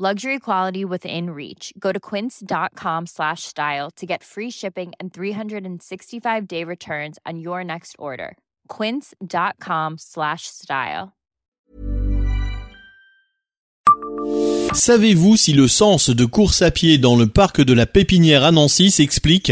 Luxury quality within reach. Go to quince.com slash style to get free shipping and 365 day returns on your next order. Quince.com slash style. Savez-vous si le sens de course à pied dans le parc de la Pépinière à Nancy s'explique?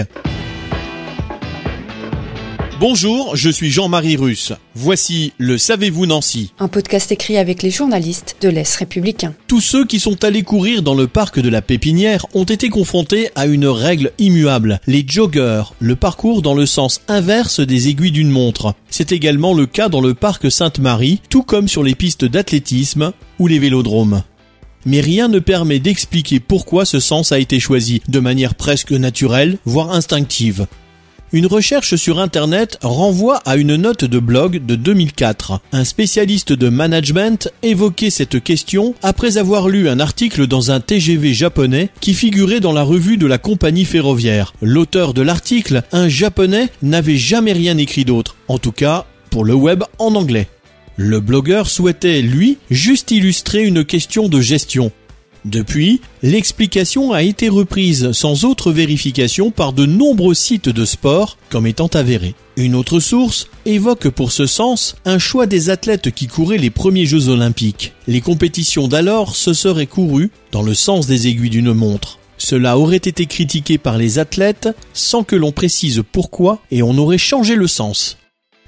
Bonjour, je suis Jean-Marie Russe. Voici le Savez-vous Nancy Un podcast écrit avec les journalistes de l'Est républicain. Tous ceux qui sont allés courir dans le parc de la Pépinière ont été confrontés à une règle immuable, les joggers, le parcours dans le sens inverse des aiguilles d'une montre. C'est également le cas dans le parc Sainte-Marie, tout comme sur les pistes d'athlétisme ou les vélodromes mais rien ne permet d'expliquer pourquoi ce sens a été choisi de manière presque naturelle, voire instinctive. Une recherche sur Internet renvoie à une note de blog de 2004. Un spécialiste de management évoquait cette question après avoir lu un article dans un TGV japonais qui figurait dans la revue de la compagnie ferroviaire. L'auteur de l'article, un japonais, n'avait jamais rien écrit d'autre, en tout cas pour le web en anglais. Le blogueur souhaitait, lui, juste illustrer une question de gestion. Depuis, l'explication a été reprise sans autre vérification par de nombreux sites de sport comme étant avérée. Une autre source évoque pour ce sens un choix des athlètes qui couraient les premiers Jeux olympiques. Les compétitions d'alors se seraient courues dans le sens des aiguilles d'une montre. Cela aurait été critiqué par les athlètes sans que l'on précise pourquoi et on aurait changé le sens.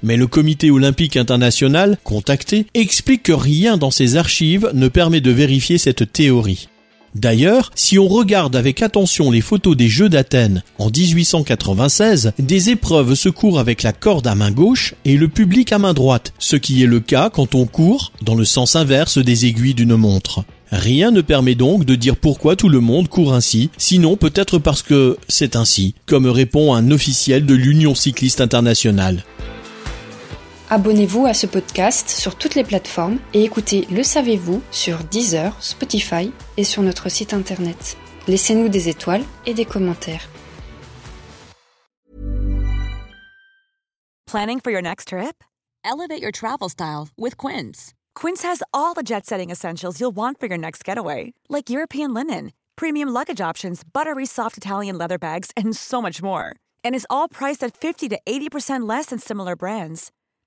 Mais le comité olympique international, contacté, explique que rien dans ses archives ne permet de vérifier cette théorie. D'ailleurs, si on regarde avec attention les photos des Jeux d'Athènes en 1896, des épreuves se courent avec la corde à main gauche et le public à main droite, ce qui est le cas quand on court dans le sens inverse des aiguilles d'une montre. Rien ne permet donc de dire pourquoi tout le monde court ainsi, sinon peut-être parce que c'est ainsi, comme répond un officiel de l'Union cycliste internationale. Abonnez-vous à ce podcast sur toutes les plateformes et écoutez Le Savez-vous sur Deezer, Spotify et sur notre site internet. Laissez-nous des étoiles et des commentaires. Planning for your next trip? Elevate your travel style with Quince. Quince has all the jet setting essentials you'll want for your next getaway, like European linen, premium luggage options, buttery soft Italian leather bags, and so much more. And is all priced at 50 to 80% less than similar brands.